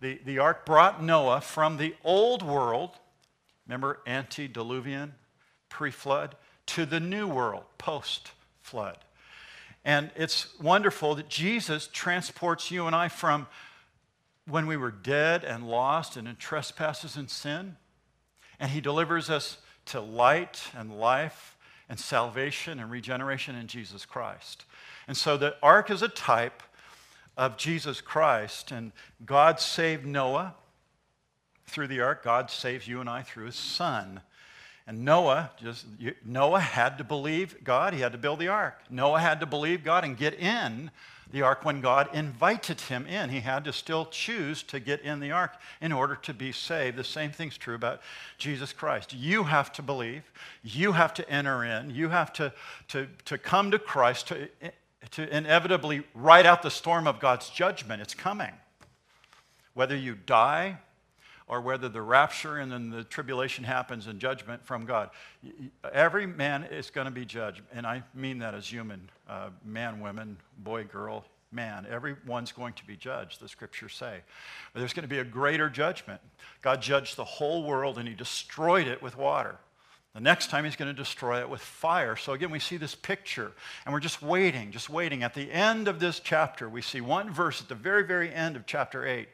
The, the ark brought Noah from the old world, remember antediluvian, pre flood, to the new world, post flood. And it's wonderful that Jesus transports you and I from when we were dead and lost and in trespasses and sin, and he delivers us to light and life and salvation and regeneration in Jesus Christ. And so the ark is a type of Jesus Christ, and God saved Noah through the ark. God saves you and I through his son. And Noah, just Noah had to believe God. He had to build the ark. Noah had to believe God and get in the ark when God invited him in. He had to still choose to get in the ark in order to be saved. The same thing's true about Jesus Christ. You have to believe. You have to enter in. You have to, to, to come to Christ to, to inevitably ride out the storm of God's judgment. It's coming. Whether you die or whether the rapture and then the tribulation happens and judgment from God. Every man is going to be judged, and I mean that as human uh, man, women, boy, girl, man. Everyone's going to be judged, the scriptures say. But there's going to be a greater judgment. God judged the whole world and he destroyed it with water. The next time he's going to destroy it with fire. So again, we see this picture, and we're just waiting, just waiting. At the end of this chapter, we see one verse at the very, very end of chapter 8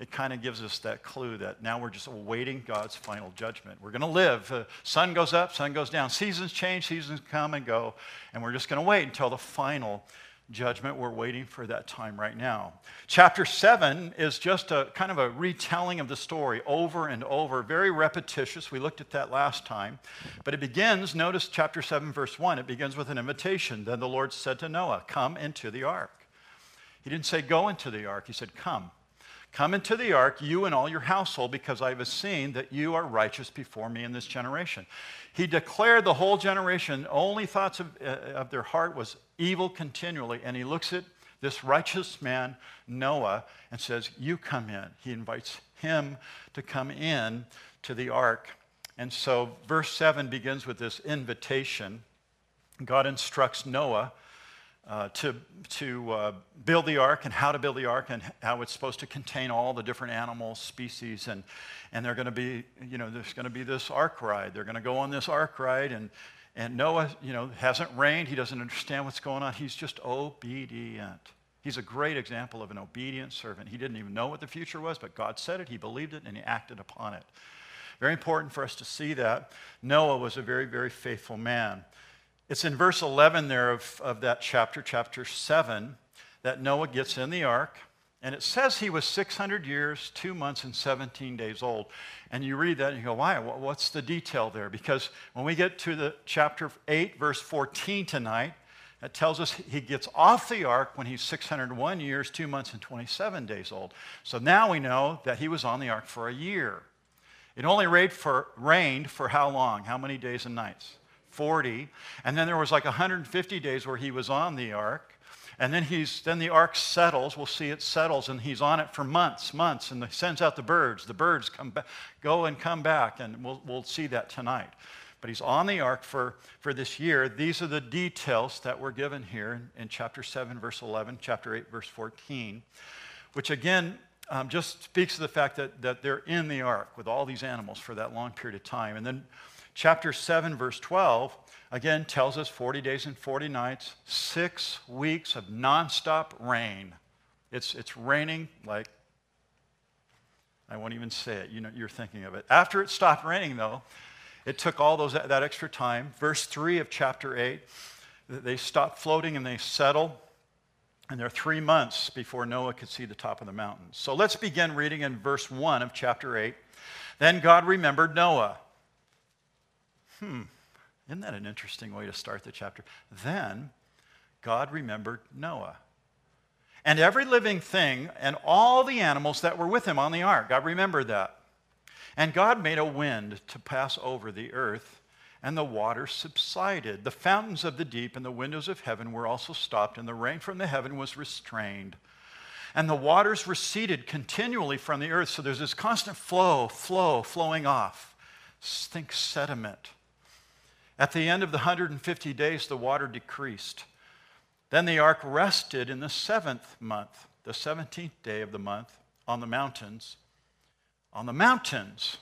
it kind of gives us that clue that now we're just awaiting God's final judgment. We're going to live. Uh, sun goes up, sun goes down. Seasons change, seasons come and go. And we're just going to wait until the final judgment. We're waiting for that time right now. Chapter 7 is just a kind of a retelling of the story over and over, very repetitious. We looked at that last time. But it begins, notice chapter 7, verse 1, it begins with an invitation. Then the Lord said to Noah, Come into the ark. He didn't say, Go into the ark, he said, Come. Come into the ark, you and all your household, because I have seen that you are righteous before me in this generation. He declared the whole generation, only thoughts of, uh, of their heart was evil continually. And he looks at this righteous man, Noah, and says, You come in. He invites him to come in to the ark. And so verse 7 begins with this invitation. God instructs Noah uh, to, to uh, build the ark and how to build the ark and how it's supposed to contain all the different animal species. And, and they're going to be, you know, there's going to be this ark ride. They're going to go on this ark ride. And, and Noah, you know, hasn't rained. He doesn't understand what's going on. He's just obedient. He's a great example of an obedient servant. He didn't even know what the future was, but God said it, he believed it, and he acted upon it. Very important for us to see that. Noah was a very, very faithful man. It's in verse 11 there of, of that chapter, chapter 7, that Noah gets in the ark. And it says he was 600 years, two months, and 17 days old. And you read that and you go, why? What's the detail there? Because when we get to the chapter 8, verse 14 tonight, it tells us he gets off the ark when he's 601 years, two months, and 27 days old. So now we know that he was on the ark for a year. It only rained for, rained for how long? How many days and nights? 40. And then there was like 150 days where he was on the ark. And then, he's, then the ark settles. We'll see it settles, and he's on it for months, months, and he sends out the birds. The birds come back, go and come back, and we'll, we'll see that tonight. But he's on the ark for, for this year. These are the details that were given here in, in chapter 7, verse 11, chapter 8, verse 14, which again um, just speaks to the fact that, that they're in the ark with all these animals for that long period of time. And then Chapter 7, verse 12, again tells us 40 days and 40 nights, six weeks of nonstop rain. It's, it's raining like, I won't even say it. You know, you're thinking of it. After it stopped raining, though, it took all those, that extra time. Verse 3 of chapter 8, they stop floating and they settle. And there are three months before Noah could see the top of the mountain. So let's begin reading in verse 1 of chapter 8. Then God remembered Noah Hmm, isn't that an interesting way to start the chapter? Then God remembered Noah and every living thing and all the animals that were with him on the ark. God remembered that. And God made a wind to pass over the earth, and the water subsided. The fountains of the deep and the windows of heaven were also stopped, and the rain from the heaven was restrained. And the waters receded continually from the earth. So there's this constant flow, flow, flowing off. Think sediment at the end of the 150 days, the water decreased. Then the ark rested in the seventh month. the 17th day of the month, on the mountains, on the mountains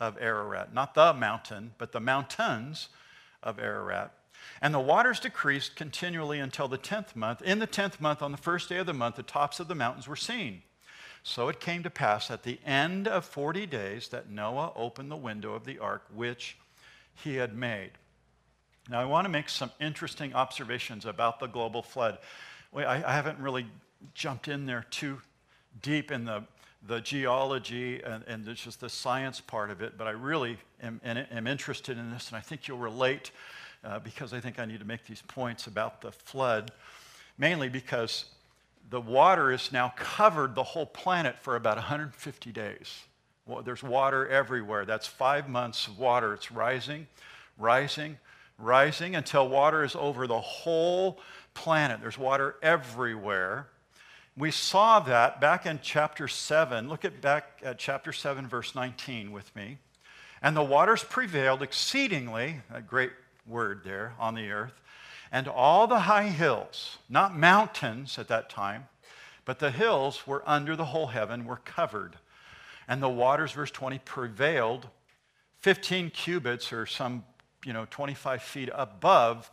of Ararat, not the mountain, but the mountains of Ararat. And the waters decreased continually until the 10th month. In the 10th month, on the first day of the month, the tops of the mountains were seen. So it came to pass at the end of 40 days that Noah opened the window of the ark which he had made. Now, I want to make some interesting observations about the global flood. I, haven't really jumped in there too deep in the, the geology and, and just the science part of it, but I really am, am interested in this, and I think you'll relate uh, because I think I need to make these points about the flood, mainly because the water has now covered the whole planet for about 150 days. Well, there's water everywhere. That's five months of water. It's rising, rising, rising until water is over the whole planet. There's water everywhere. We saw that back in chapter 7. Look at back at chapter 7, verse 19 with me. And the waters prevailed exceedingly, a great word there, on the earth. And all the high hills, not mountains at that time, but the hills were under the whole heaven, were covered. And the waters, verse 20, prevailed 15 cubits or some, you know, 25 feet above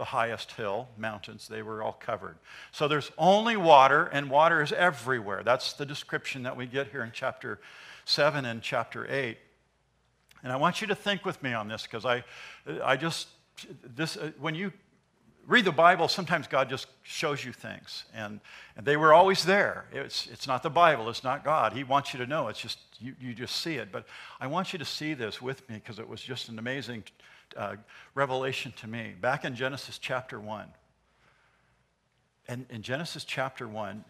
the highest hill, mountains. They were all covered. So there's only water, and water is everywhere. That's the description that we get here in chapter 7 and chapter 8. And I want you to think with me on this because I, I just, this, uh, when you read the Bible, sometimes God just shows you things. And, and they were always there. It's, it's not the Bible, it's not God. He wants you to know. It's just, you, you just see it. But I want you to see this with me because it was just an amazing uh, revelation to me. Back in Genesis chapter 1. And in Genesis chapter 1,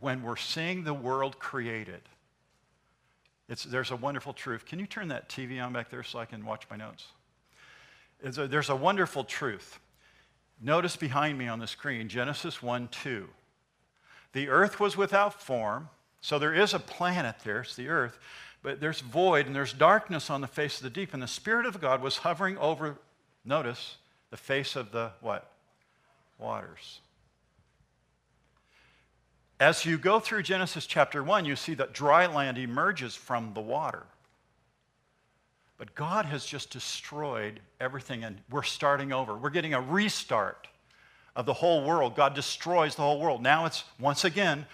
when we're seeing the world created, it's, there's a wonderful truth. Can you turn that TV on back there so I can watch my notes? A, there's a wonderful truth. Notice behind me on the screen Genesis 1 2. The earth was without form, so there is a planet there, it's the earth, but there's void and there's darkness on the face of the deep, and the Spirit of God was hovering over, notice, the face of the what? Waters. As you go through Genesis chapter 1, you see that dry land emerges from the water. But God has just destroyed everything, and we're starting over. We're getting a restart of the whole world. God destroys the whole world. Now it's, once again,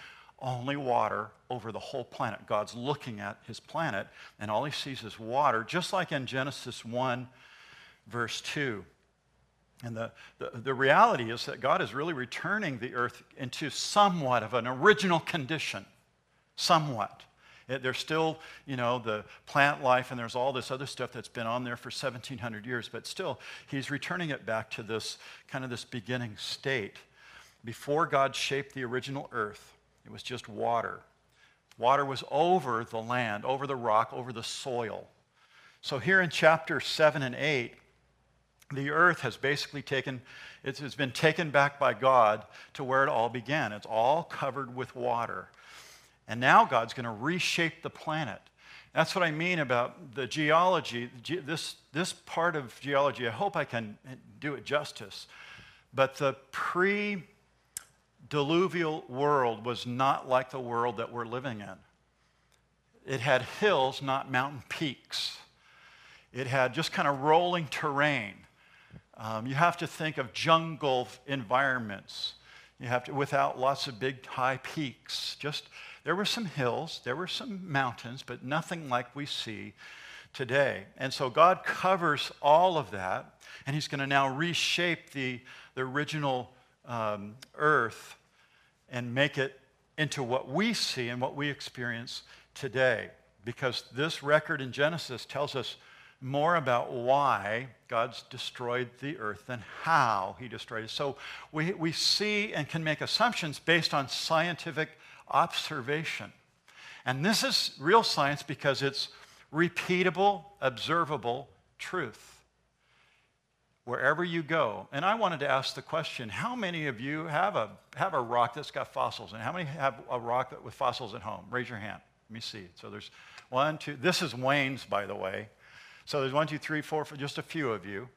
only water over the whole planet. God's looking at his planet, and all he sees is water, just like in Genesis 1, verse 2. And the, the, the, reality is that God is really returning the earth into somewhat of an original condition. Somewhat. It, there's still, you know, the plant life and there's all this other stuff that's been on there for 1700 years, but still, he's returning it back to this kind of this beginning state. Before God shaped the original earth, it was just water. Water was over the land, over the rock, over the soil. So here in chapter 7 and 8, the earth has basically taken, it's been taken back by God to where it all began. It's all covered with water. And now God's going to reshape the planet. That's what I mean about the geology. This, this part of geology, I hope I can do it justice. But the pre diluvial world was not like the world that we're living in. It had hills, not mountain peaks. It had just kind of rolling terrain. Um, you have to think of jungle environments. You have to, without lots of big high peaks. Just there were some hills, there were some mountains, but nothing like we see today. And so God covers all of that, and He's going to now reshape the, the original um, earth and make it into what we see and what we experience today. Because this record in Genesis tells us more about why God's destroyed the earth than how he destroyed it. So we, we see and can make assumptions based on scientific observation. And this is real science because it's repeatable, observable truth wherever you go. And I wanted to ask the question how many of you have a, have a rock that's got fossils? And how many have a rock with fossils at home? Raise your hand. Let me see. So there's one, two. This is Wayne's, by the way. So there's one, two, three, four, just a few of you.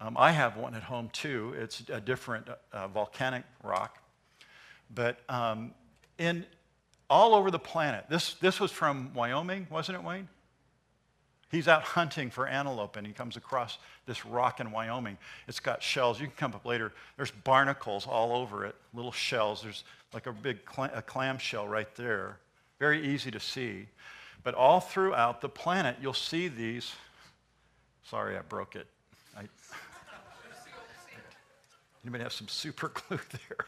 Um, I have one at home too. It's a different uh, volcanic rock. But um, in all over the planet. This, this was from Wyoming, wasn't it, Wayne? He's out hunting for antelope and he comes across this rock in Wyoming. It's got shells. You can come up later. There's barnacles all over it, little shells. There's like a big cl- a clam shell right there. Very easy to see. But all throughout the planet, you'll see these. Sorry, I broke it. I, anybody have some super glue there?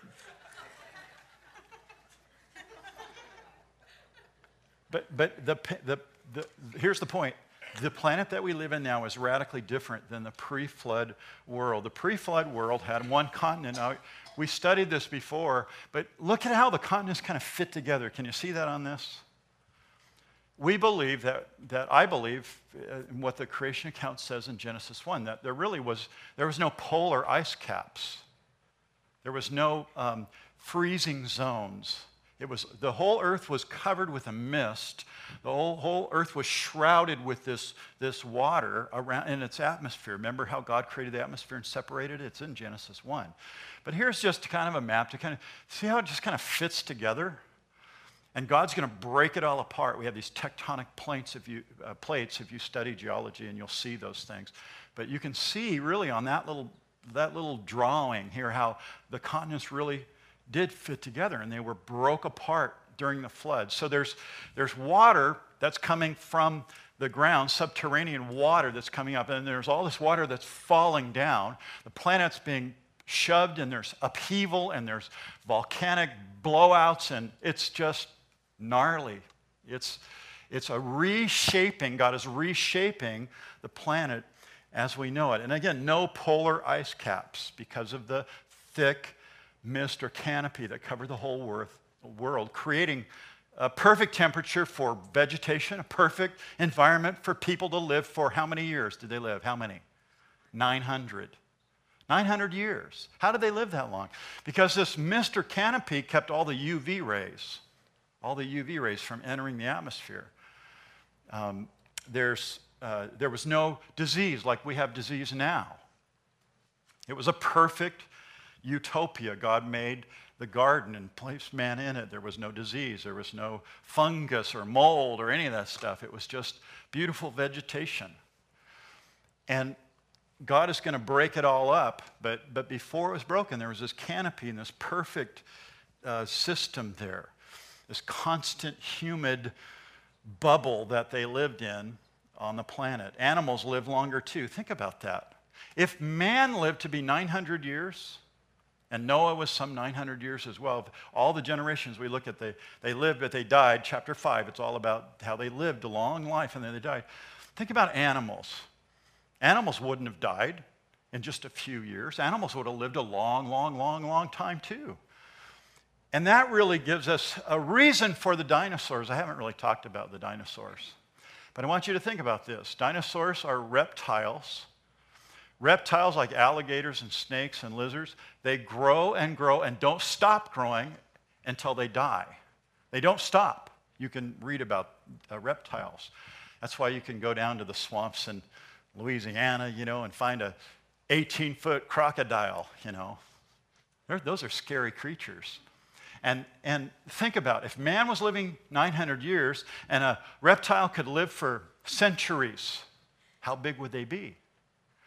But, but the, the, the, here's the point the planet that we live in now is radically different than the pre flood world. The pre flood world had one continent. Now, we studied this before, but look at how the continents kind of fit together. Can you see that on this? We believe that, that I believe in what the creation account says in Genesis 1, that there really was, there was no polar ice caps. There was no um, freezing zones. It was, the whole earth was covered with a mist. The whole, whole earth was shrouded with this, this water around in its atmosphere. Remember how God created the atmosphere and separated it? It's in Genesis 1. But here's just kind of a map to kind of see how it just kind of fits together. And God's going to break it all apart. We have these tectonic plates if, you, uh, plates if you study geology, and you'll see those things. But you can see really on that little, that little drawing here how the continents really did fit together and they were broke apart during the flood. So there's, there's water that's coming from the ground, subterranean water that's coming up, and there's all this water that's falling down. The planet's being shoved, and there's upheaval, and there's volcanic blowouts, and it's just gnarly. It's, it's a reshaping, God is reshaping the planet as we know it. And again, no polar ice caps because of the thick mist or canopy that covered the whole world, creating a perfect temperature for vegetation, a perfect environment for people to live for. How many years did they live? How many? 900. 900 years. How did they live that long? Because this mist or canopy kept all the UV rays, all the UV rays from entering the atmosphere. Um, there's, uh, there was no disease like we have disease now. It was a perfect utopia. God made the garden and placed man in it. There was no disease, there was no fungus or mold or any of that stuff. It was just beautiful vegetation. And God is going to break it all up, but, but before it was broken, there was this canopy and this perfect uh, system there, this constant humid bubble that they lived in on the planet. Animals live longer too. Think about that. If man lived to be 900 years, and Noah was some 900 years as well. All the generations we look at, they, they lived, but they died. Chapter 5, it's all about how they lived a long life and then they died. Think about animals. Animals wouldn't have died in just a few years. Animals would have lived a long, long, long, long time too. And that really gives us a reason for the dinosaurs. I haven't really talked about the dinosaurs, but I want you to think about this. Dinosaurs are reptiles Reptiles like alligators and snakes and lizards, they grow and grow and don't stop growing until they die. They don't stop. You can read about uh, reptiles. That's why you can go down to the swamps in Louisiana, you know, and find a 18 foot crocodile, you know. They're, those are scary creatures. And, and think about if man was living 900 years and a reptile could live for centuries, how big would they be?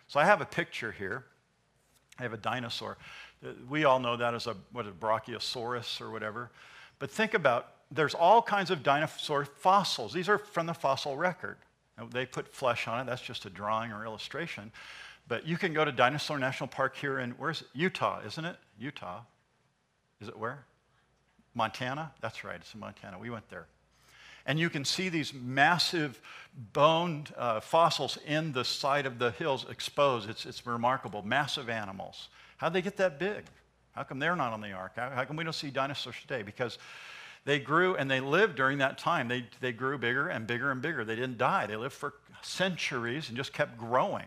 So I have a picture here. I have a dinosaur. Uh, we all know that as a what a Brachiosaurus or whatever. But think about there's all kinds of dinosaur fossils. These are from the fossil record. They put flesh on it. That's just a drawing or illustration. But you can go to Dinosaur National Park here in where's? Utah, isn't it? Utah. Is it where? Montana? That's right. It's in Montana. We went there. And you can see these massive boned uh, fossils in the side of the hills exposed. It's, it's remarkable. Massive animals. How'd they get that big? How come they're not on the ark? How, how come we don't see dinosaurs today? Because they grew and they lived during that time. They, they grew bigger and bigger and bigger. They didn't die. They lived for centuries and just kept growing.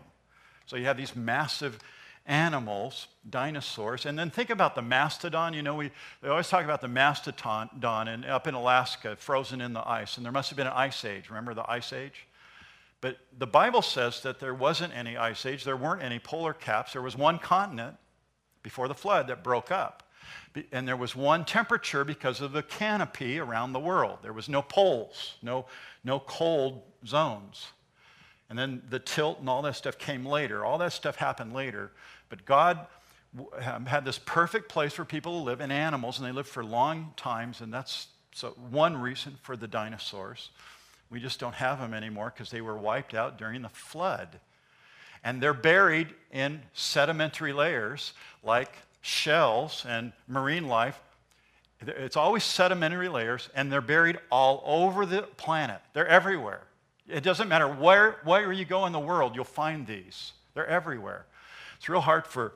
So you have these massive animals, dinosaurs. And then think about the mastodon. You know, we they always talk about the mastodon and up in Alaska, frozen in the ice. And there must have been an ice age. Remember the ice age? But the Bible says that there wasn't any ice age. There weren't any polar caps. There was one continent before the flood that broke up. And there was one temperature because of the canopy around the world. There was no poles, no, no cold zones. And then the tilt and all that stuff came later. All that stuff happened later. But God um, had this perfect place for people to live and animals, and they lived for long times. And that's so one reason for the dinosaurs. We just don't have them anymore because they were wiped out during the flood. And they're buried in sedimentary layers like shells and marine life. It's always sedimentary layers, and they're buried all over the planet. They're everywhere. It doesn't matter where, where you go in the world, you'll find these. They're everywhere. It's real hard for,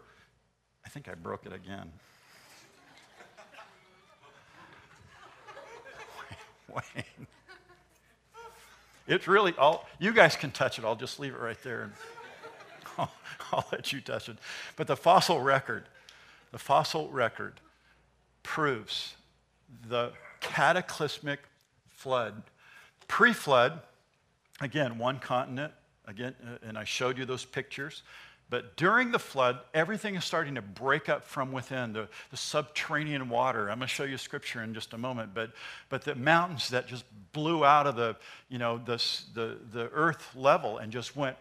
I think I broke it again. Wayne. It's really all, you guys can touch it. I'll just leave it right there and I'll, I'll let you touch it. But the fossil record, the fossil record proves the cataclysmic flood. Pre flood, again, one continent, again, uh, and I showed you those pictures. But during the flood, everything is starting to break up from within the, the subterranean water. I'm going to show you scripture in just a moment, but, but the mountains that just blew out of the, you know, the, the, the earth level and just went.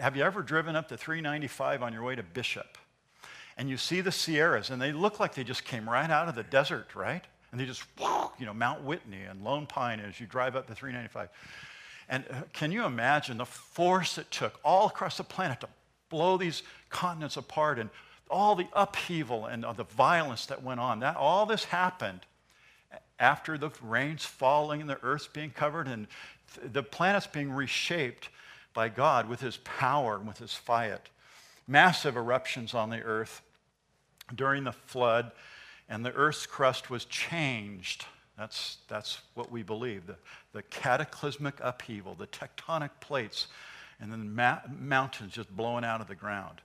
Have you ever driven up to 395 on your way to Bishop? And you see the Sierras, and they look like they just came right out of the desert, right? And they just, you know, Mount Whitney and Lone Pine as you drive up to 395. And uh, can you imagine the force it took all across the planet to blow these continents apart and all the upheaval and the violence that went on. That, all this happened after the rains falling and the earth's being covered and the planet's being reshaped by God with his power and with his fiat. Massive eruptions on the earth during the flood, and the earth's crust was changed. That's, that's what we believe. The, the cataclysmic upheaval, the tectonic plates and then ma- mountains just blowing out of the ground.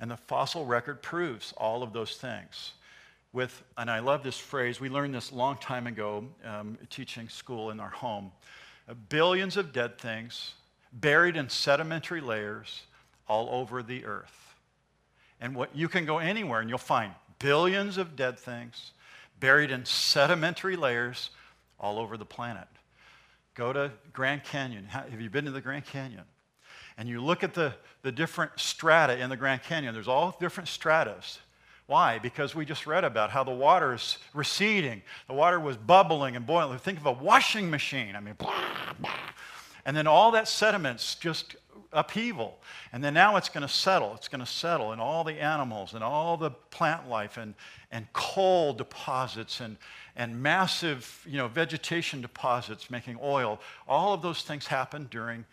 And the fossil record proves all of those things. With, and I love this phrase, we learned this long time ago um, teaching school in our home. Uh, billions of dead things buried in sedimentary layers all over the earth. And what you can go anywhere and you'll find billions of dead things buried in sedimentary layers all over the planet. Go to Grand Canyon. Have you been to the Grand Canyon? And you look at the, the different strata in the Grand Canyon, there's all different stratas. Why? Because we just read about how the water is receding. The water was bubbling and boiling. Think of a washing machine. I mean, blah, blah. and then all that sediment's just upheaval. And then now it's going to settle. It's going to settle, and all the animals and all the plant life and, and coal deposits and, and massive you know, vegetation deposits making oil, all of those things happen during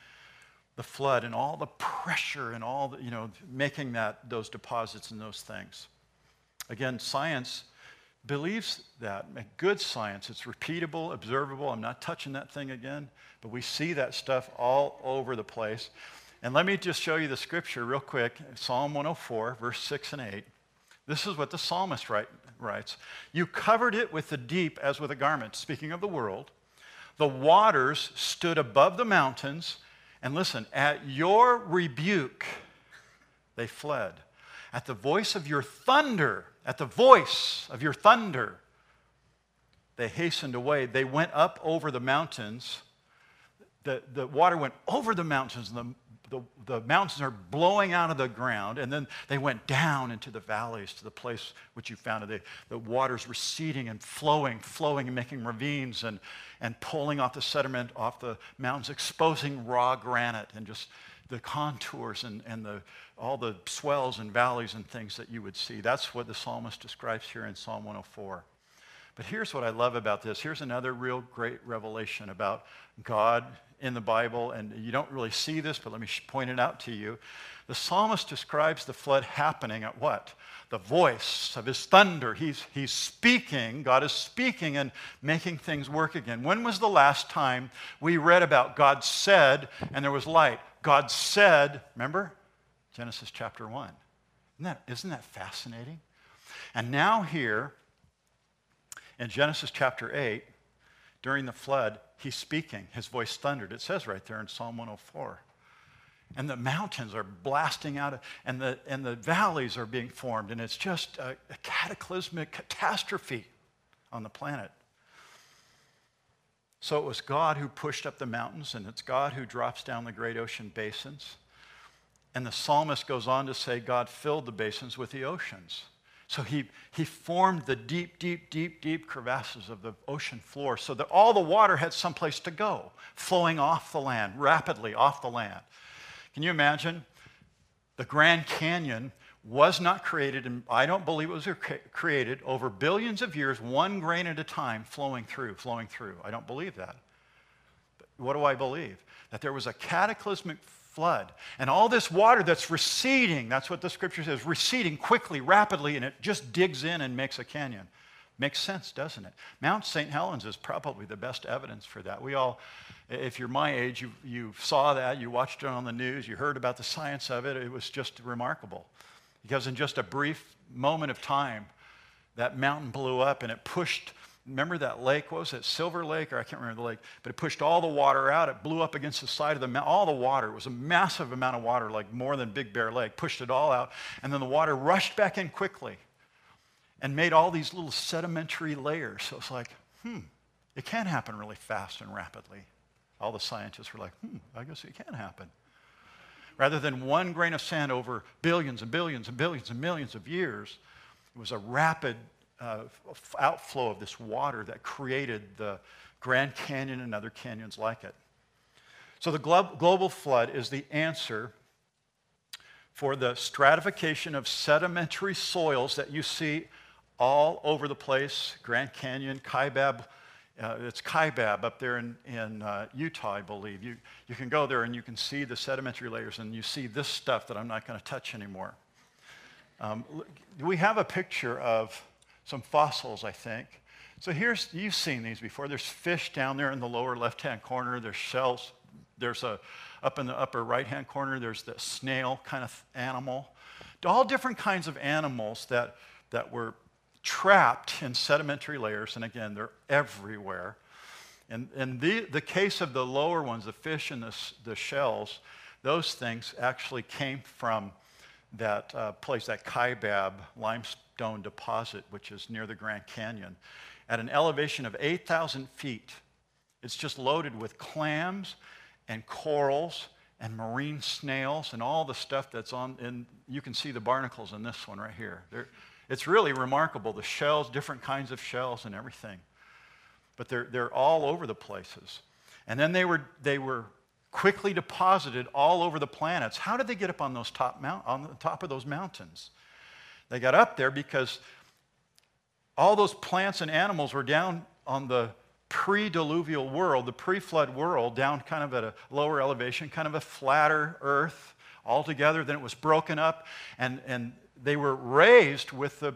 the flood and all the pressure and all the, you know, making that, those deposits and those things. Again, science believes that. Good science, it's repeatable, observable. I'm not touching that thing again, but we see that stuff all over the place. And let me just show you the scripture real quick Psalm 104, verse 6 and 8. This is what the psalmist write, writes You covered it with the deep as with a garment, speaking of the world. The waters stood above the mountains. And listen, at your rebuke, they fled. At the voice of your thunder, at the voice of your thunder, they hastened away. They went up over the mountains. The, the water went over the mountains, and the the, the mountains are blowing out of the ground, and then they went down into the valleys to the place which you found. The, the water's receding and flowing, flowing and making ravines and, and pulling off the sediment off the mountains, exposing raw granite and just the contours and, and the, all the swells and valleys and things that you would see. That's what the psalmist describes here in Psalm 104. But here's what I love about this. Here's another real great revelation about God in the Bible, and you don't really see this, but let me point it out to you. The psalmist describes the flood happening at what? The voice of his thunder. He's, he's speaking, God is speaking and making things work again. When was the last time we read about God said and there was light? God said, remember? Genesis chapter 1. Isn't that, isn't that fascinating? And now, here in Genesis chapter 8, during the flood, he's speaking. His voice thundered. It says right there in Psalm 104. And the mountains are blasting out, and the, and the valleys are being formed, and it's just a, a cataclysmic catastrophe on the planet. So it was God who pushed up the mountains, and it's God who drops down the great ocean basins. And the psalmist goes on to say, God filled the basins with the oceans. So he, he formed the deep, deep, deep, deep crevasses of the ocean floor so that all the water had someplace to go, flowing off the land, rapidly off the land. Can you imagine? The Grand Canyon was not created, and I don't believe it was created over billions of years, one grain at a time, flowing through, flowing through. I don't believe that. But what do I believe? That there was a cataclysmic flood, and all this water that's receding, that's what the scripture says, receding quickly, rapidly, and it just digs in and makes a canyon. Makes sense, doesn't it? Mount St. Helens is probably the best evidence for that. We all, if you're my age, you, you saw that, you watched it on the news, you heard about the science of it. It was just remarkable. Because in just a brief moment of time, that mountain blew up and it pushed, remember that lake? What was it? Silver Lake? Or I can't remember the lake. But it pushed all the water out. It blew up against the side of the mountain. All the water. It was a massive amount of water, like more than Big Bear Lake. Pushed it all out. And then the water rushed back in quickly and made all these little sedimentary layers. So it's like, hmm, it can happen really fast and rapidly. All the scientists were like, hmm, I guess it can happen rather than one grain of sand over billions and billions and billions and millions of years. It was a rapid uh, outflow of this water that created the Grand Canyon and other canyons like it. So the glo- global flood is the answer for the stratification of sedimentary soils that you see all over the place Grand Canyon, Kaibab uh, it's Kaibab up there in, in uh, Utah, I believe. You, you can go there and you can see the sedimentary layers and you see this stuff that I'm not going to touch anymore. Um, we have a picture of some fossils, I think. So here's, you've seen these before. There's fish down there in the lower left-hand corner. There's shells. There's a, up in the upper right-hand corner, there's the snail kind of animal. All different kinds of animals that, that were trapped in sedimentary layers, and again, they're everywhere. And in the, the case of the lower ones, the fish and the, the shells, those things actually came from that uh, place, that Kaibab limestone deposit, which is near the Grand Canyon, at an elevation of 8,000 feet. It's just loaded with clams and corals and marine snails and all the stuff that's on, and you can see the barnacles in this one right here. They're, it's really remarkable the shells, different kinds of shells, and everything. But they're, they're all over the places. And then they were, they were quickly deposited all over the planets. How did they get up on, those top mount, on the top of those mountains? They got up there because all those plants and animals were down on the pre diluvial world, the pre flood world, down kind of at a lower elevation, kind of a flatter earth altogether. Then it was broken up, and, and they were raised with the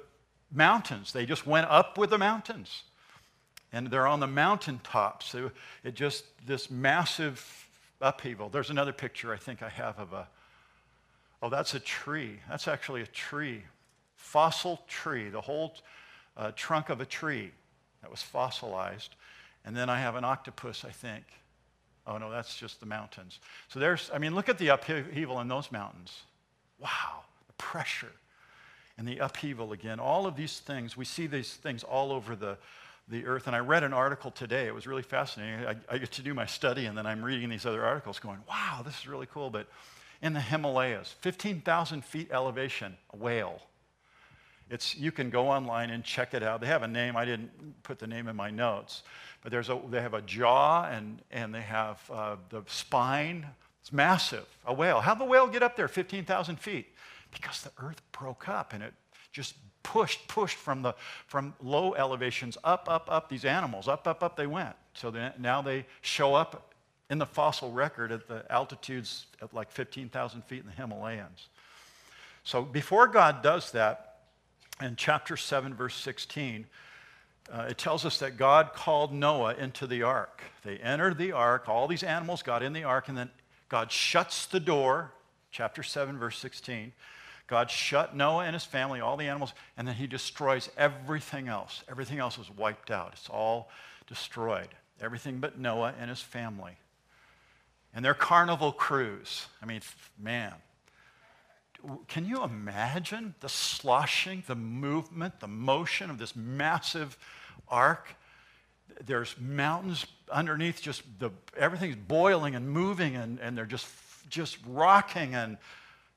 mountains. They just went up with the mountains. And they're on the mountaintops. So it just, this massive upheaval. There's another picture I think I have of a, oh, that's a tree. That's actually a tree. Fossil tree, the whole uh, trunk of a tree that was fossilized. And then I have an octopus, I think. Oh, no, that's just the mountains. So there's, I mean, look at the upheaval in those mountains. Wow, the pressure and the upheaval again. All of these things, we see these things all over the, the earth. And I read an article today. It was really fascinating. I, I get to do my study, and then I'm reading these other articles going, wow, this is really cool. But in the Himalayas, 15,000 feet elevation, a whale. It's, you can go online and check it out. They have a name. I didn't put the name in my notes. But there's a, they have a jaw and, and they have uh, the spine. It's massive, a whale. How'd the whale get up there 15,000 feet? Because the earth broke up and it just pushed, pushed from the from low elevations up, up, up. These animals up, up, up. They went. So now they show up in the fossil record at the altitudes of like 15,000 feet in the Himalayas. So before God does that, in chapter 7, verse 16, uh, it tells us that God called Noah into the ark. They entered the ark, all these animals got in the ark, and then God shuts the door, chapter 7, verse 16. God shut Noah and his family, all the animals, and then he destroys everything else. Everything else is wiped out. It's all destroyed. Everything but Noah and his family. and their carnival cruise. I mean, man, can you imagine the sloshing, the movement, the motion of this massive ark? There's mountains underneath, just the, everything's boiling and moving, and, and they're just, just rocking. And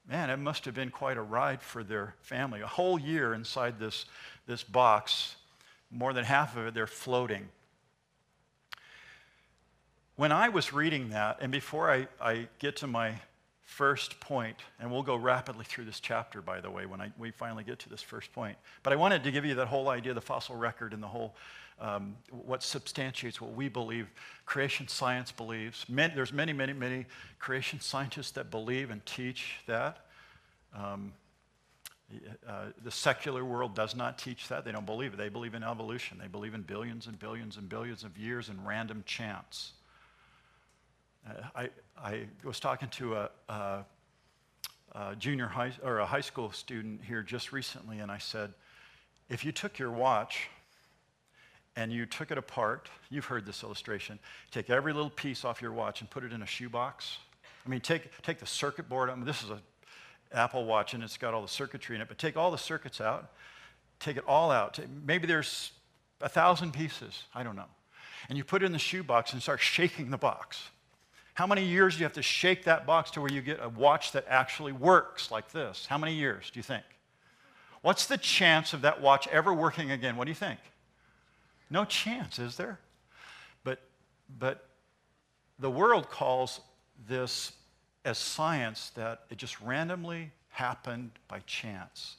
man, it must have been quite a ride for their family. A whole year inside this, this box, more than half of it, they're floating. When I was reading that, and before I, I get to my first point, and we'll go rapidly through this chapter, by the way, when I, we finally get to this first point. But I wanted to give you that whole idea, the fossil record, and the whole um, what substantiates what we believe creation science believes. Many, there's many, many, many creation scientists that believe and teach that. Um, uh, the secular world does not teach that. They don't believe it. They believe in evolution. They believe in billions and billions and billions of years and random chance. Uh, I, I was talking to a, a, a, junior high or a high school student here just recently, and I said, if you took your watch and you took it apart, you've heard this illustration, take every little piece off your watch and put it in a shoebox. I mean, take, take the circuit board. I mean, this is an Apple Watch and it's got all the circuitry in it, but take all the circuits out, take it all out. Maybe there's a thousand pieces, I don't know. And you put it in the shoebox and start shaking the box. How many years do you have to shake that box to where you get a watch that actually works like this? How many years do you think? What's the chance of that watch ever working again? What do you think? No chance, is there? But, but the world calls this as science that it just randomly happened by chance.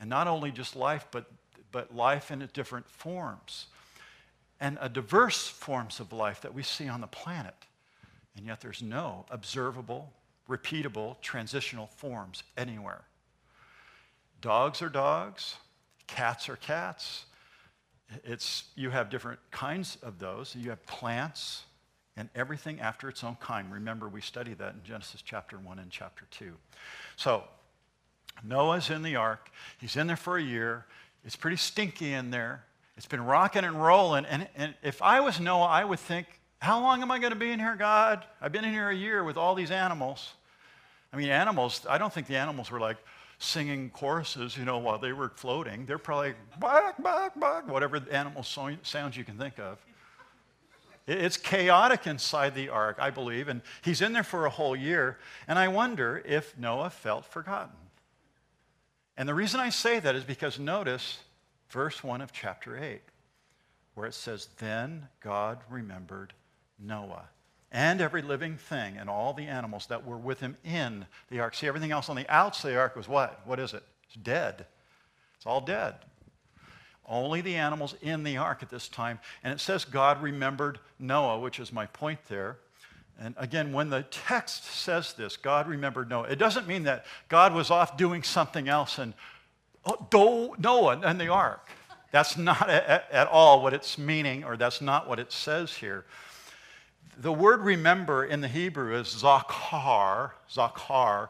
And not only just life, but, but life in different forms. And a diverse forms of life that we see on the planet. And yet there's no observable, repeatable, transitional forms anywhere. Dogs are dogs, cats are cats. It's, you have different kinds of those. You have plants and everything after its own kind. Remember, we studied that in Genesis chapter 1 and chapter 2. So, Noah's in the ark. He's in there for a year. It's pretty stinky in there. It's been rocking and rolling. And, and if I was Noah, I would think, how long am I going to be in here, God? I've been in here a year with all these animals. I mean, animals, I don't think the animals were like singing choruses, you know, while they were floating. They're probably bark, bark, bark, whatever animal so- sounds you can think of. It's chaotic inside the ark, I believe, and he's in there for a whole year. And I wonder if Noah felt forgotten. And the reason I say that is because notice verse 1 of chapter 8, where it says, Then God remembered Noah and every living thing and all the animals that were with him in the ark. See, everything else on the outside of the ark was what? What is it? It's dead. It's all dead. Only the animals in the ark at this time. And it says God remembered Noah, which is my point there. And again, when the text says this, God remembered Noah, it doesn't mean that God was off doing something else and oh, Noah and the ark. That's not at, at all what it's meaning, or that's not what it says here. The word remember in the Hebrew is zakar, zakar,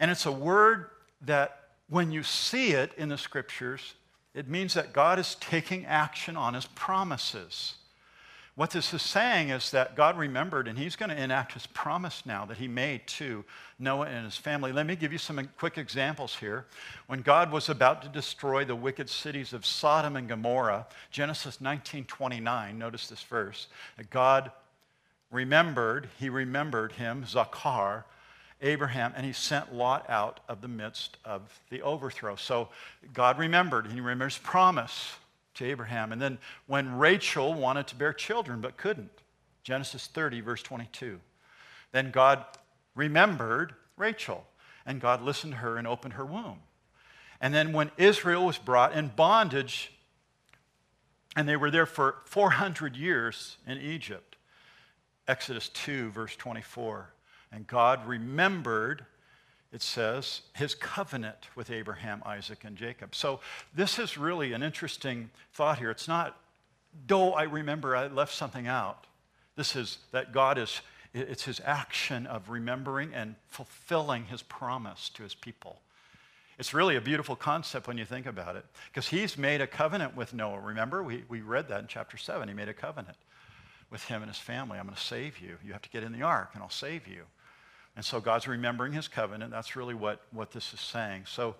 and it's a word that when you see it in the scriptures, it means that God is taking action on his promises. What this is saying is that God remembered, and he's going to enact his promise now that he made to Noah and his family. Let me give you some quick examples here. When God was about to destroy the wicked cities of Sodom and Gomorrah, Genesis 19:29, notice this verse, that God remembered, he remembered him, Zakar, Abraham, and he sent Lot out of the midst of the overthrow. So God remembered, and he remembers promise to Abraham. And then when Rachel wanted to bear children but couldn't, Genesis 30, verse 22, then God remembered Rachel, and God listened to her and opened her womb. And then when Israel was brought in bondage, and they were there for 400 years in Egypt, Exodus 2, verse 24. And God remembered, it says, his covenant with Abraham, Isaac, and Jacob. So this is really an interesting thought here. It's not, though I remember I left something out. This is that God is, it's his action of remembering and fulfilling his promise to his people. It's really a beautiful concept when you think about it, because he's made a covenant with Noah. Remember, we, we read that in chapter 7. He made a covenant with him and his family. I'm going to save you. You have to get in the ark, and I'll save you. And so God's remembering his covenant. That's really what, what this is saying. So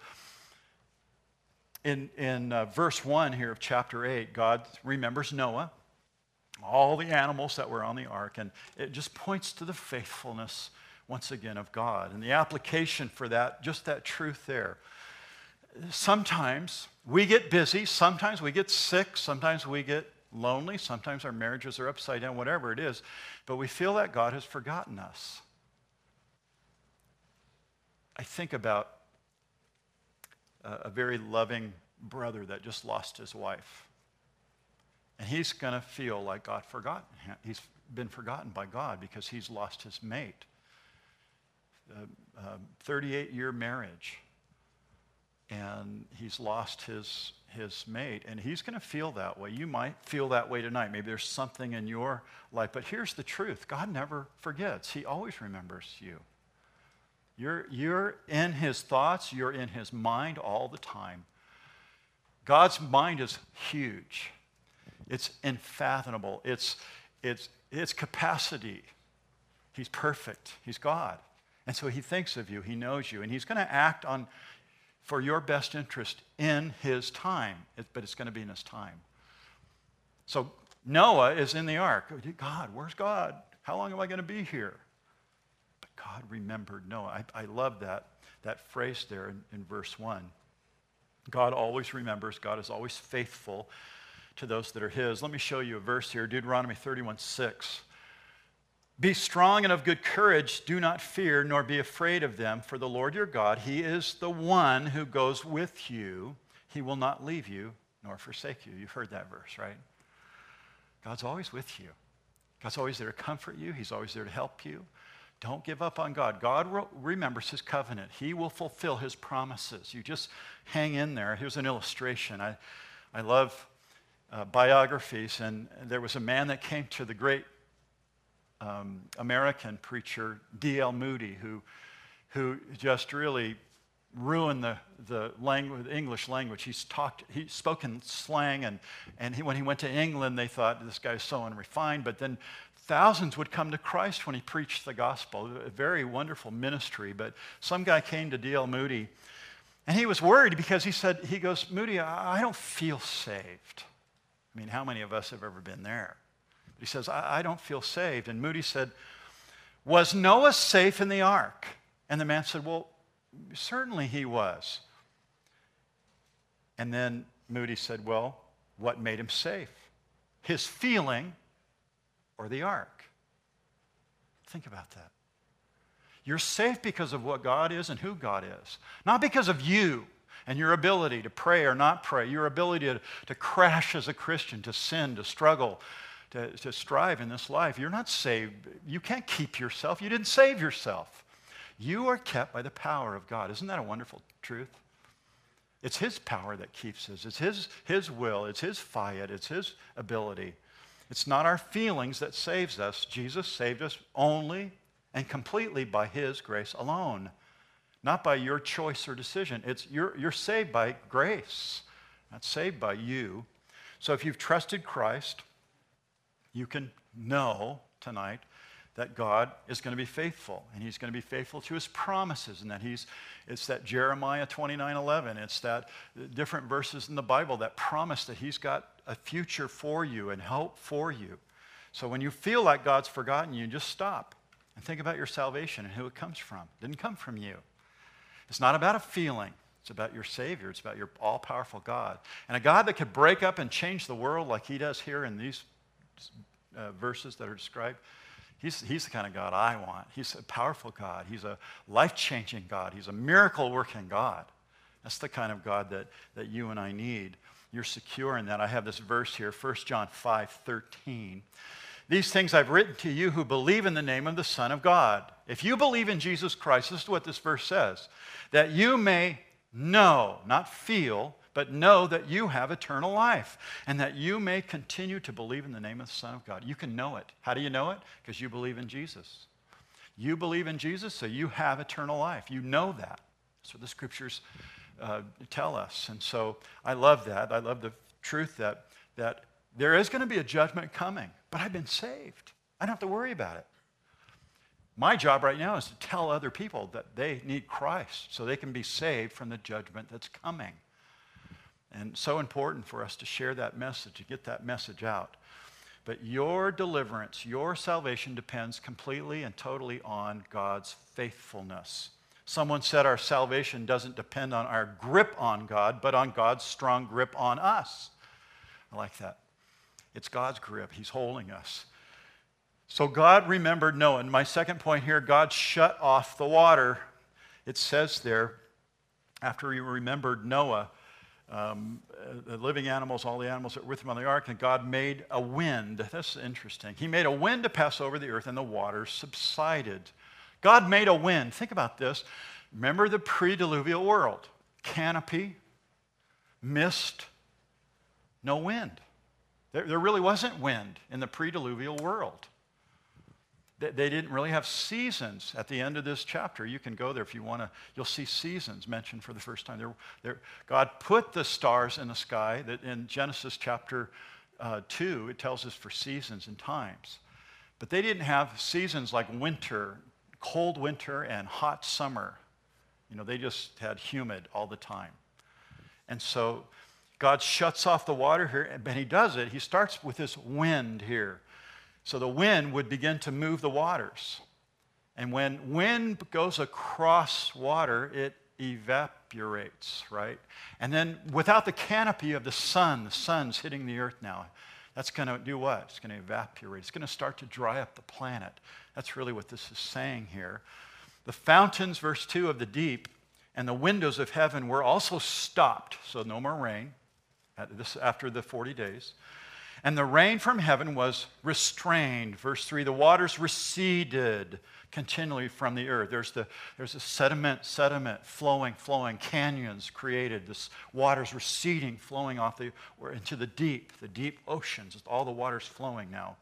in, in uh, verse 1 here of chapter 8, God remembers Noah, all the animals that were on the ark, and it just points to the faithfulness, once again, of God. And the application for that, just that truth there. Sometimes we get busy, sometimes we get sick, sometimes we get lonely, sometimes our marriages are upside down, whatever it is, but we feel that God has forgotten us. I think about a, very loving brother that just lost his wife. And he's going to feel like God forgot him. He's been forgotten by God because he's lost his mate. A 38 year marriage. And he's lost his, his mate. And he's going to feel that way. You might feel that way tonight. Maybe there's something in your life. But here's the truth God never forgets, He always remembers you. You're, you're in his thoughts, you're in his mind all the time. God's mind is huge. It's unfathomable. It's, it's, it's capacity. He's perfect. He's God. And so he thinks of you. He knows you. And he's going to act on for your best interest in his time. But it's going to be in his time. So Noah is in the ark. Oh, God, where's God? How long am I going to be here? But God remembered Noah. I, I love that, that phrase there in, in verse 1. God always remembers, God is always faithful to those that are His. Let me show you a verse here Deuteronomy 31 6. Be strong and of good courage. Do not fear, nor be afraid of them, for the Lord your God, He is the one who goes with you. He will not leave you nor forsake you. You've heard that verse, right? God's always with you. God's always there to comfort you, He's always there to help you. Don't give up on God. God remembers his covenant. He will fulfill his promises. You just hang in there. Here's an illustration. I, I love uh, biographies, and there was a man that came to the great um, American preacher, D.L. Moody, who, who just really ruined the, the language, the English language. He's talked, he spoke in slang, and, and he, when he went to England, they thought this guy's so unrefined. But then Thousands would come to Christ when he preached the gospel. A very wonderful ministry. But some guy came to D.L. Moody, and he was worried because he said, he goes, Moody, I don't feel saved. I mean, how many of us have ever been there? He says, I, I don't feel saved. And Moody said, Was Noah safe in the ark? And the man said, Well, certainly he was. And then Moody said, Well, what made him safe? His feeling or the ark. Think about that. You're safe because of what God is and who God is, not because of you and your ability to pray or not pray, your ability to, to crash as a Christian, to sin, to struggle, to, to strive in this life. You're not saved. You can't keep yourself. You didn't save yourself. You are kept by the power of God. Isn't that a wonderful truth? It's His power that keeps us. It's His, his will. It's His fiat. It's His ability. It's not our feelings that saves us. Jesus saved us only and completely by his grace alone, not by your choice or decision. It's you're, you're saved by grace, not saved by you. So if you've trusted Christ, you can know tonight that God is going to be faithful and he's going to be faithful to his promises and that he's it's that Jeremiah 29 11 it's that uh, different verses in the Bible that promise that he's got a future for you and hope for you so when you feel like God's forgotten you just stop and think about your salvation and who it comes from it didn't come from you it's not about a feeling it's about your Savior. It's about your all powerful God. And a God that could break up and change the world like He does here in these uh, verses that are described. He's, he's the kind of God I want. He's a powerful God. He's a life changing God. He's a miracle working God. That's the kind of God that, that you and I need. You're secure in that. I have this verse here, 1 John 5 13. These things I've written to you who believe in the name of the Son of God. If you believe in Jesus Christ, this is what this verse says that you may know, not feel, but know that you have eternal life and that you may continue to believe in the name of the Son of God. You can know it. How do you know it? Because you believe in Jesus. You believe in Jesus, so you have eternal life. You know that. That's what the scriptures uh, tell us. And so I love that. I love the truth that, that there is going to be a judgment coming, but I've been saved. I don't have to worry about it. My job right now is to tell other people that they need Christ so they can be saved from the judgment that's coming. And so important for us to share that message, to get that message out. But your deliverance, your salvation depends completely and totally on God's faithfulness. Someone said our salvation doesn't depend on our grip on God, but on God's strong grip on us. I like that. It's God's grip, He's holding us. So God remembered Noah. And my second point here God shut off the water. It says there, after He remembered Noah, um, the living animals, all the animals that were with him on the ark, and God made a wind. That's interesting. He made a wind to pass over the earth, and the waters subsided. God made a wind. Think about this. Remember the pre diluvial world canopy, mist, no wind. There, there really wasn't wind in the pre diluvial world. They didn't really have seasons at the end of this chapter. You can go there if you want to. You'll see seasons mentioned for the first time. There, there, God put the stars in the sky. That in Genesis chapter uh, 2, it tells us for seasons and times. But they didn't have seasons like winter, cold winter, and hot summer. You know, they just had humid all the time. And so God shuts off the water here, and he does it. He starts with this wind here. So the wind would begin to move the waters. And when wind goes across water, it evaporates, right? And then without the canopy of the sun, the sun's hitting the earth now. That's going to do what? It's going to evaporate. It's going to start to dry up the planet. That's really what this is saying here. The fountains, verse 2 of the deep, and the windows of heaven were also stopped, so no more rain this, after the 40 days. And the rain from heaven was restrained. Verse 3 the waters receded continually from the earth. There's, the, there's a sediment, sediment flowing, flowing, canyons created. This water's receding, flowing off the, or into the deep, the deep oceans. All the water's flowing now.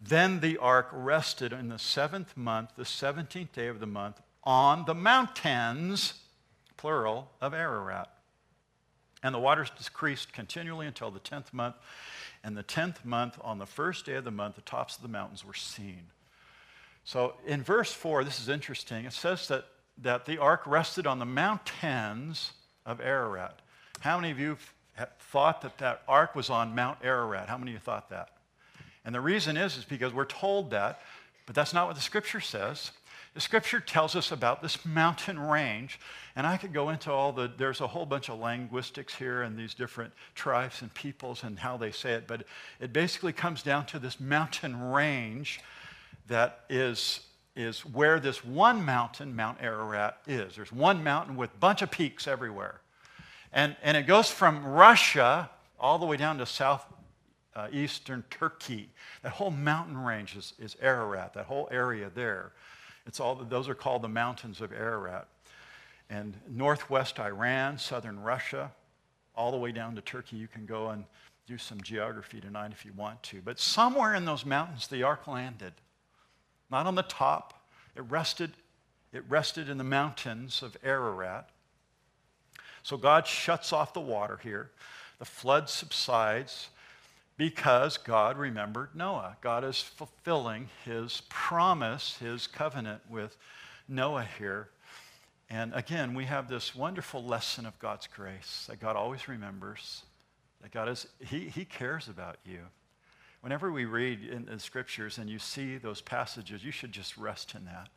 Then the ark rested in the seventh month, the 17th day of the month, on the mountains, plural, of Ararat. And the waters decreased continually until the 10th month. And the 10th month, on the first day of the month, the tops of the mountains were seen. So in verse 4, this is interesting. It says that, that the ark rested on the mountains of Ararat. How many of you thought that that ark was on Mount Ararat? How many of you thought that? And the reason is, is because we're told that, but that's not what the scripture says. The scripture tells us about this mountain range, and I could go into all the, there's a whole bunch of linguistics here and these different tribes and peoples and how they say it, but it basically comes down to this mountain range that is, is where this one mountain, Mount Ararat, is. There's one mountain with a bunch of peaks everywhere. And, and it goes from Russia all the way down to south uh, eastern Turkey. That whole mountain range is, is Ararat, that whole area there. It's all, those are called the mountains of Ararat. And northwest Iran, southern Russia, all the way down to Turkey, you can go and do some geography tonight if you want to. But somewhere in those mountains, the ark landed. Not on the top. It rested, it rested in the mountains of Ararat. So God shuts off the water here. The flood subsides because God remembered Noah. God is fulfilling his promise, his covenant with Noah here. And again, we have this wonderful lesson of God's grace that God always remembers, that God is, he, he cares about you. Whenever we read in the scriptures and you see those passages, you should just rest in that.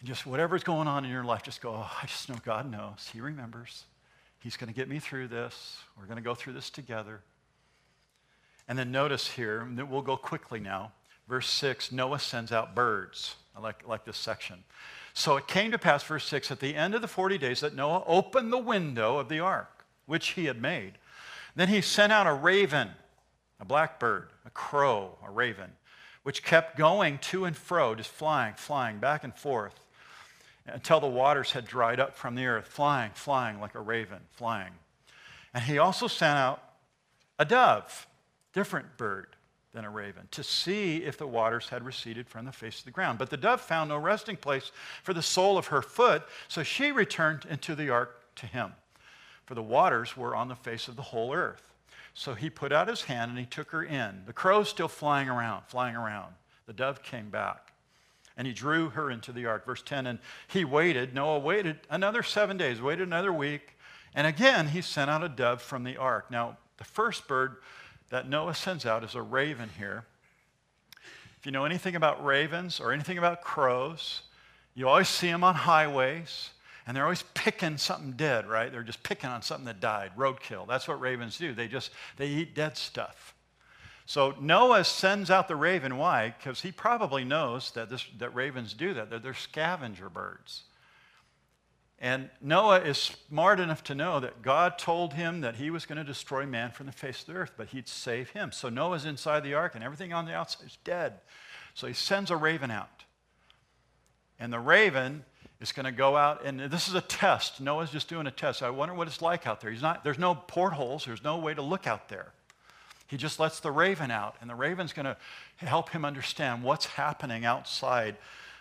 And just whatever's going on in your life, just go, oh, I just know God knows. He remembers. He's going to get me through this. We're going to go through this together. And then notice here, that we'll go quickly now. Verse 6 Noah sends out birds. I like, like this section. So it came to pass, verse 6, at the end of the 40 days that Noah opened the window of the ark, which he had made. Then he sent out a raven, a blackbird, a crow, a raven, which kept going to and fro, just flying, flying back and forth until the waters had dried up from the earth, flying, flying like a raven, flying. And he also sent out a dove different bird than a raven, to see if the waters had receded from the face of the ground. But the dove found no resting place for the sole of her foot, so she returned into the ark to him. For the waters were on the face of the whole earth. So he put out his hand and he took her in. The crow's still flying around, flying around. The dove came back and he drew her into the ark. Verse 10 And he waited, Noah waited another seven days, waited another week, and again he sent out a dove from the ark. Now, the first bird that Noah sends out is a raven here. If you know anything about ravens or anything about crows, you always see them on highways and they're always picking something dead, right? They're just picking on something that died, roadkill. That's what ravens do. They just they eat dead stuff. So Noah sends out the raven. Why? Because he probably knows that, this, that ravens do that. They're, they're scavenger birds. And Noah is smart enough to know that God told him that he was going to destroy man from the face of the earth, but he'd save him. So Noah's inside the ark, and everything on the outside is dead. So he sends a raven out. And the raven is going to go out, and this is a test. Noah's just doing a test. I wonder what it's like out there. He's not, there's no portholes, there's no way to look out there. He just lets the raven out, and the raven's going to help him understand what's happening outside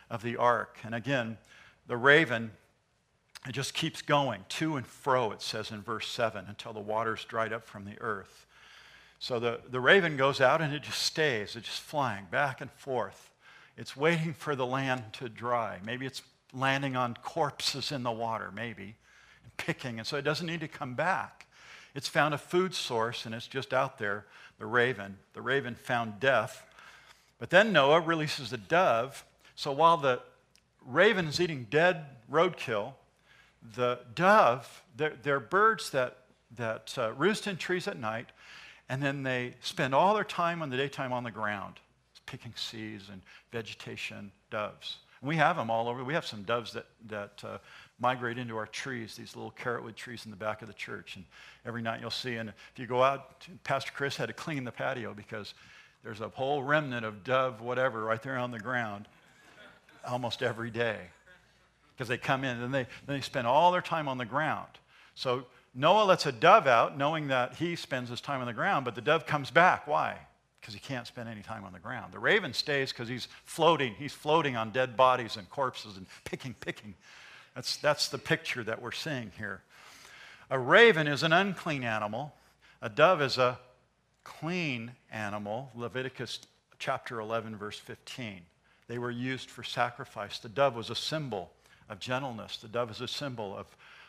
of the ark. And again, the raven it just keeps going to and fro, it says in verse 7, until the waters dried up from the earth. So the, the raven goes out and it just stays. It's just flying back and forth. It's waiting for the land to dry. Maybe it's landing on corpses in the water, maybe, and picking. And so it doesn't need to come back. It's found a food source and it's just out there, the raven. The raven found death. But then Noah releases a dove. So while the raven is eating dead roadkill, the dove, they're, they're birds that, that uh, roost in trees at night, and then they spend all their time in the daytime on the ground, picking seeds and vegetation, doves. And we have them all over. We have some doves that, that uh, migrate into our trees, these little carrotwood trees in the back of the church. And every night you'll see, and if you go out, Pastor Chris had to clean the patio because there's a whole remnant of dove, whatever, right there on the ground almost every day. Because they come in and they, they spend all their time on the ground. So Noah lets a dove out knowing that he spends his time on the ground, but the dove comes back. Why? Because he can't spend any time on the ground. The raven stays because he's floating. He's floating on dead bodies and corpses and picking, picking that's, that's the picture that we're seeing here. A raven is an unclean animal, a dove is a clean animal. Leviticus chapter 11, verse 15. They were used for sacrifice. The dove was a symbol of gentleness, the dove is a symbol of,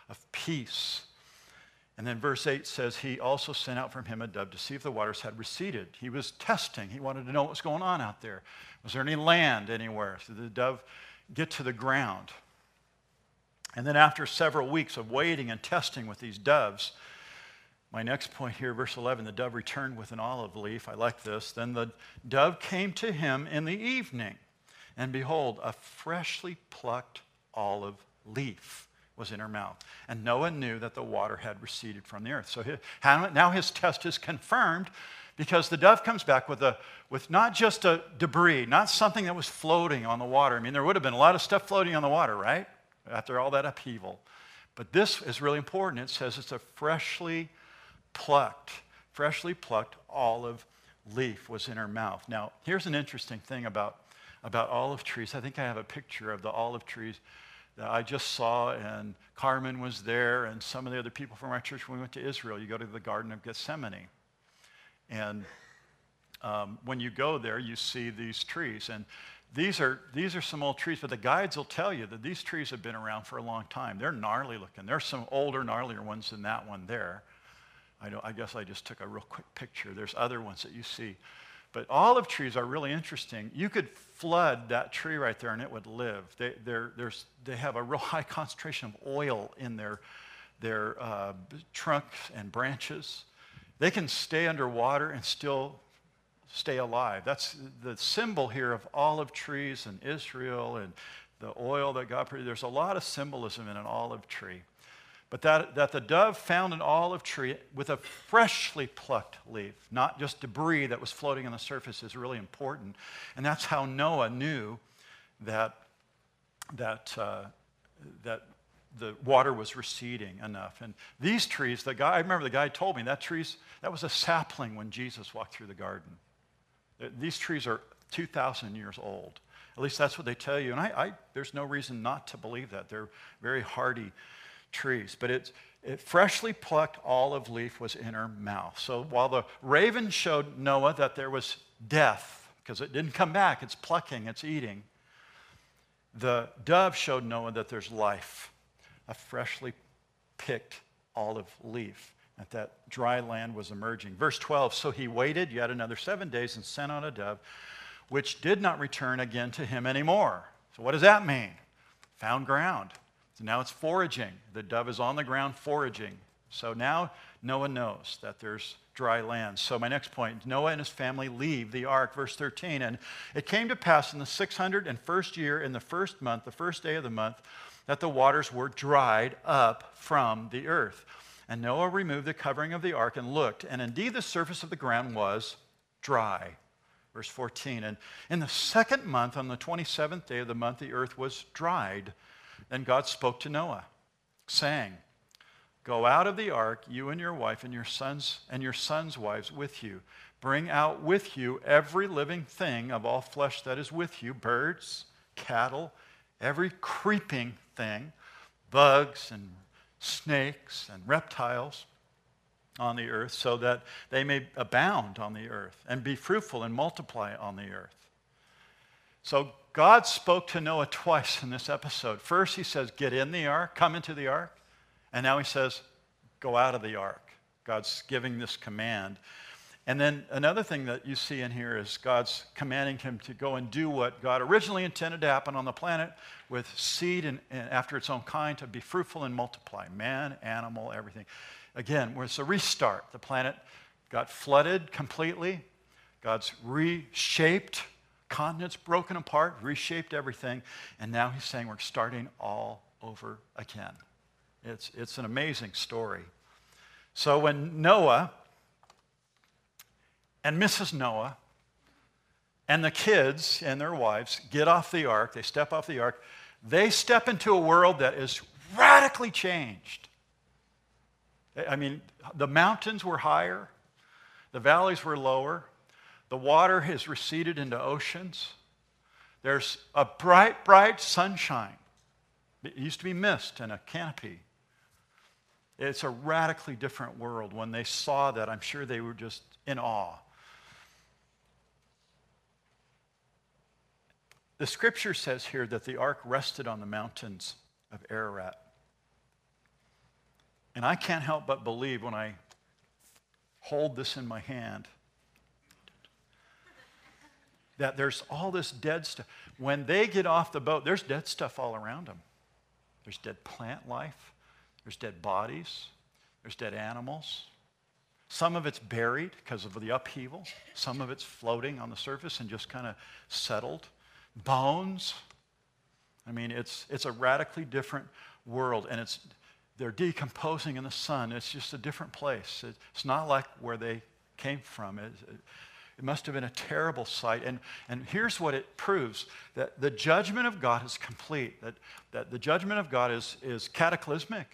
of peace. And then verse 8 says, He also sent out from him a dove to see if the waters had receded. He was testing. He wanted to know what was going on out there. Was there any land anywhere? Did the dove get to the ground. And then, after several weeks of waiting and testing with these doves, my next point here, verse 11, the dove returned with an olive leaf. I like this. Then the dove came to him in the evening, and behold, a freshly plucked olive leaf was in her mouth. And Noah knew that the water had receded from the earth. So now his test is confirmed because the dove comes back with, a, with not just a debris, not something that was floating on the water. I mean, there would have been a lot of stuff floating on the water, right? after all that upheaval. But this is really important. It says it's a freshly plucked, freshly plucked olive leaf was in her mouth. Now, here's an interesting thing about, about olive trees. I think I have a picture of the olive trees that I just saw, and Carmen was there, and some of the other people from our church when we went to Israel. You go to the Garden of Gethsemane. And um, when you go there, you see these trees. And these are, these are some old trees, but the guides will tell you that these trees have been around for a long time. They're gnarly looking. There's some older, gnarlier ones than that one there. I, I guess I just took a real quick picture. There's other ones that you see. But olive trees are really interesting. You could flood that tree right there and it would live. They, they have a real high concentration of oil in their, their uh, trunks and branches. They can stay underwater and still stay alive. That's the symbol here of olive trees and Israel and the oil that God produced. There's a lot of symbolism in an olive tree. But that, that the dove found an olive tree with a freshly plucked leaf, not just debris that was floating on the surface, is really important. And that's how Noah knew that, that, uh, that the water was receding enough. And these trees, the guy, I remember the guy told me that trees, that was a sapling when Jesus walked through the garden. These trees are 2,000 years old. At least that's what they tell you. And I, I, there's no reason not to believe that. They're very hardy trees. But it's, it freshly plucked olive leaf was in her mouth. So while the raven showed Noah that there was death, because it didn't come back, it's plucking, it's eating, the dove showed Noah that there's life, a freshly picked olive leaf, that that dry land was emerging. Verse 12 So he waited yet another seven days and sent out a dove, which did not return again to him anymore. So what does that mean? Found ground. So now it's foraging. The dove is on the ground foraging. So now Noah knows that there's dry land. So, my next point Noah and his family leave the ark, verse 13. And it came to pass in the 601st year, in the first month, the first day of the month, that the waters were dried up from the earth. And Noah removed the covering of the ark and looked, and indeed the surface of the ground was dry. Verse 14. And in the second month, on the 27th day of the month, the earth was dried. Then God spoke to Noah, saying, Go out of the ark, you and your wife and your sons and your sons' wives with you. Bring out with you every living thing of all flesh that is with you birds, cattle, every creeping thing, bugs and snakes and reptiles on the earth, so that they may abound on the earth and be fruitful and multiply on the earth. So God spoke to Noah twice in this episode. First, he says, Get in the ark, come into the ark. And now he says, Go out of the ark. God's giving this command. And then another thing that you see in here is God's commanding him to go and do what God originally intended to happen on the planet with seed and, and after its own kind to be fruitful and multiply man, animal, everything. Again, it's a restart. The planet got flooded completely. God's reshaped continents broken apart, reshaped everything, and now he's saying we're starting all over again. It's, it's an amazing story. So when Noah and Mrs. Noah and the kids and their wives get off the ark, they step off the ark, they step into a world that is radically changed. I mean, the mountains were higher, the valleys were lower, the water has receded into oceans. There's a bright, bright sunshine. It used to be mist and a canopy. It's a radically different world. When they saw that, I'm sure they were just in awe. The scripture says here that the ark rested on the mountains of Ararat. And I can't help but believe when I hold this in my hand that there's all this dead stuff. When they get off the boat, there's dead stuff all around them. There's dead plant life, there's dead bodies, there's dead animals. Some of it's buried because of the upheaval, some of it's floating on the surface and just kind of settled. Bones. I mean, it's, it's a radically different world, and it's, they're decomposing in the sun. It's just a different place. It's not like where they came from. It, it must have been a terrible sight. And, and here's what it proves that the judgment of God is complete, that, that the judgment of God is, is cataclysmic,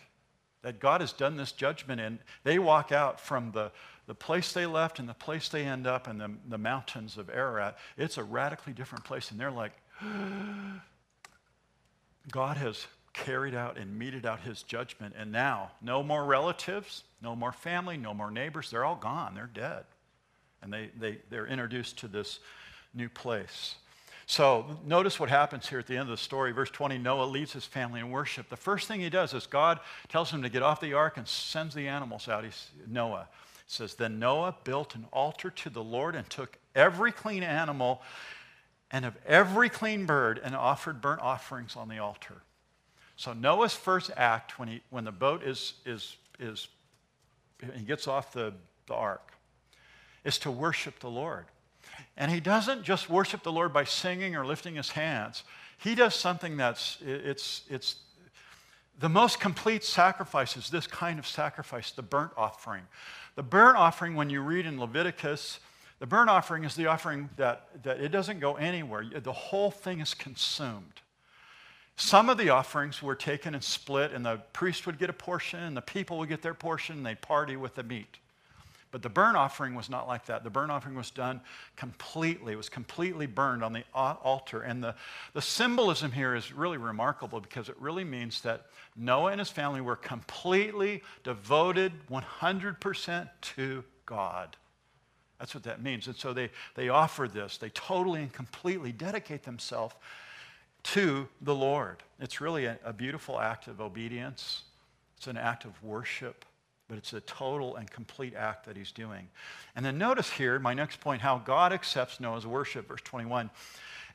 that God has done this judgment, and they walk out from the, the place they left and the place they end up in the, the mountains of Ararat. It's a radically different place, and they're like, God has carried out and meted out his judgment, and now no more relatives, no more family, no more neighbors. They're all gone, they're dead and they, they, they're introduced to this new place. So notice what happens here at the end of the story. Verse 20 Noah leaves his family in worship. The first thing he does is God tells him to get off the ark and sends the animals out. He's, Noah says, Then Noah built an altar to the Lord and took every clean animal and of every clean bird and offered burnt offerings on the altar. So Noah's first act when, he, when the boat is, is, is he gets off the, the ark is to worship the Lord. And he doesn't just worship the Lord by singing or lifting his hands. He does something that's, it's, it's the most complete sacrifice is this kind of sacrifice, the burnt offering. The burnt offering, when you read in Leviticus, the burnt offering is the offering that, that it doesn't go anywhere. The whole thing is consumed. Some of the offerings were taken and split, and the priest would get a portion, and the people would get their portion, and they'd party with the meat. But the burnt offering was not like that. The burnt offering was done completely. It was completely burned on the altar. And the, the symbolism here is really remarkable because it really means that Noah and his family were completely devoted 100% to God. That's what that means. And so they, they offer this. They totally and completely dedicate themselves to the Lord. It's really a, a beautiful act of obedience, it's an act of worship but it's a total and complete act that he's doing. And then notice here, my next point, how God accepts Noah's worship, verse 21.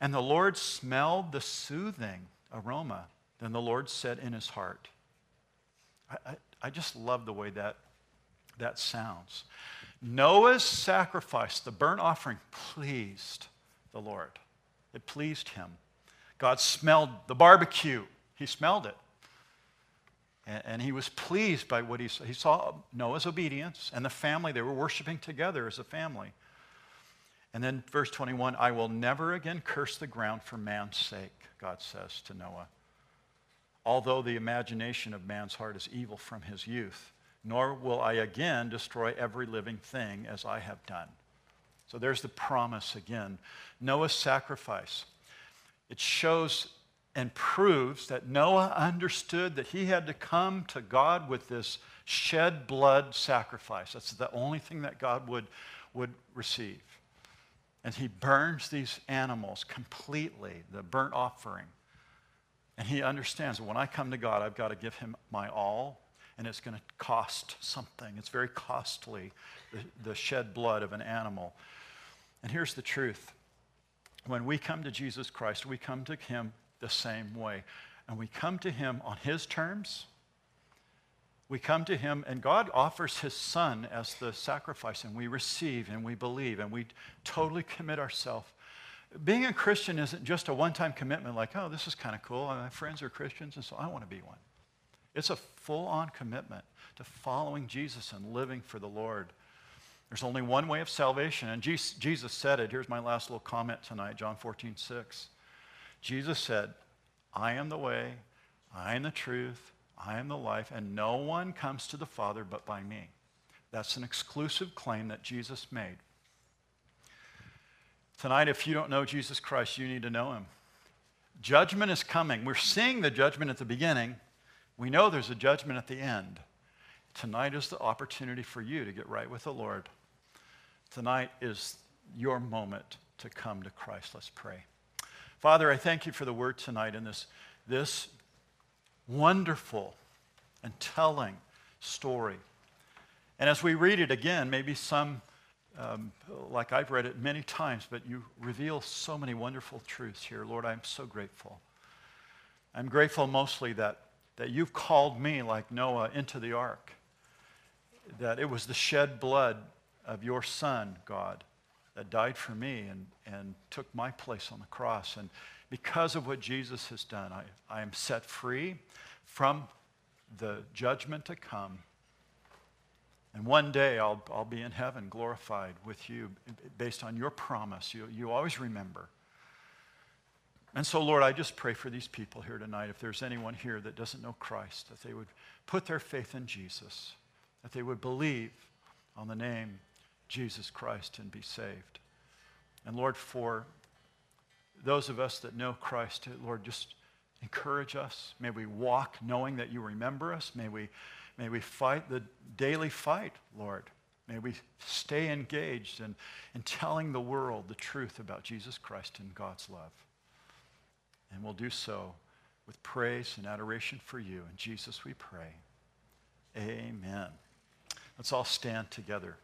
And the Lord smelled the soothing aroma. Then the Lord said in his heart. I, I, I just love the way that, that sounds. Noah's sacrifice, the burnt offering, pleased the Lord. It pleased him. God smelled the barbecue, he smelled it. And, and he was pleased by what he saw. He saw Noah's obedience and the family. They were worshiping together as a family. And then verse 21 I will never again curse the ground for man's sake, God says to Noah. Although the imagination of man's heart is evil from his youth, nor will I again destroy every living thing as I have done. So there's the promise again. Noah's sacrifice. It shows and proves that Noah understood that he had to come to God with this shed blood sacrifice. That's the only thing that God would, would receive. And he burns these animals completely, the burnt offering. And he understands when I come to God, I've got to give him my all, and it's going to cost something. It's very costly, the, the shed blood of an animal. And here's the truth when we come to Jesus Christ, we come to him the same way. And we come to Him on His terms. We come to Him, and God offers His Son as the sacrifice, and we receive and we believe and we totally commit ourselves. Being a Christian isn't just a one time commitment like, oh, this is kind of cool. My friends are Christians, and so I want to be one. It's a full on commitment to following Jesus and living for the Lord. There's only one way of salvation, and Jesus said it. Here's my last little comment tonight, John 14, 6. Jesus said, I am the way, I am the truth, I am the life, and no one comes to the Father but by me. That's an exclusive claim that Jesus made. Tonight, if you don't know Jesus Christ, you need to know him. Judgment is coming. We're seeing the judgment at the beginning. We know there's a judgment at the end. Tonight is the opportunity for you to get right with the Lord. Tonight is your moment to come to Christ. Let's pray. Father, I thank you for the word tonight in this, this wonderful and telling story. And as we read it again, maybe some, um, like I've read it many times, but you reveal so many wonderful truths here. Lord, I'm so grateful. I'm grateful mostly that, that you've called me, like Noah, into the ark, that it was the shed blood of your son, God, that died for me and, and took my place on the cross. And because of what Jesus has done, I, I am set free from the judgment to come. And one day I'll, I'll be in heaven glorified with you based on your promise. You, you always remember. And so, Lord, I just pray for these people here tonight. If there's anyone here that doesn't know Christ, that they would put their faith in Jesus, that they would believe on the name Jesus Christ and be saved. And Lord, for those of us that know Christ, Lord, just encourage us. May we walk knowing that you remember us. May we, may we fight the daily fight, Lord. May we stay engaged in, in telling the world the truth about Jesus Christ and God's love. And we'll do so with praise and adoration for you. In Jesus we pray. Amen. Let's all stand together.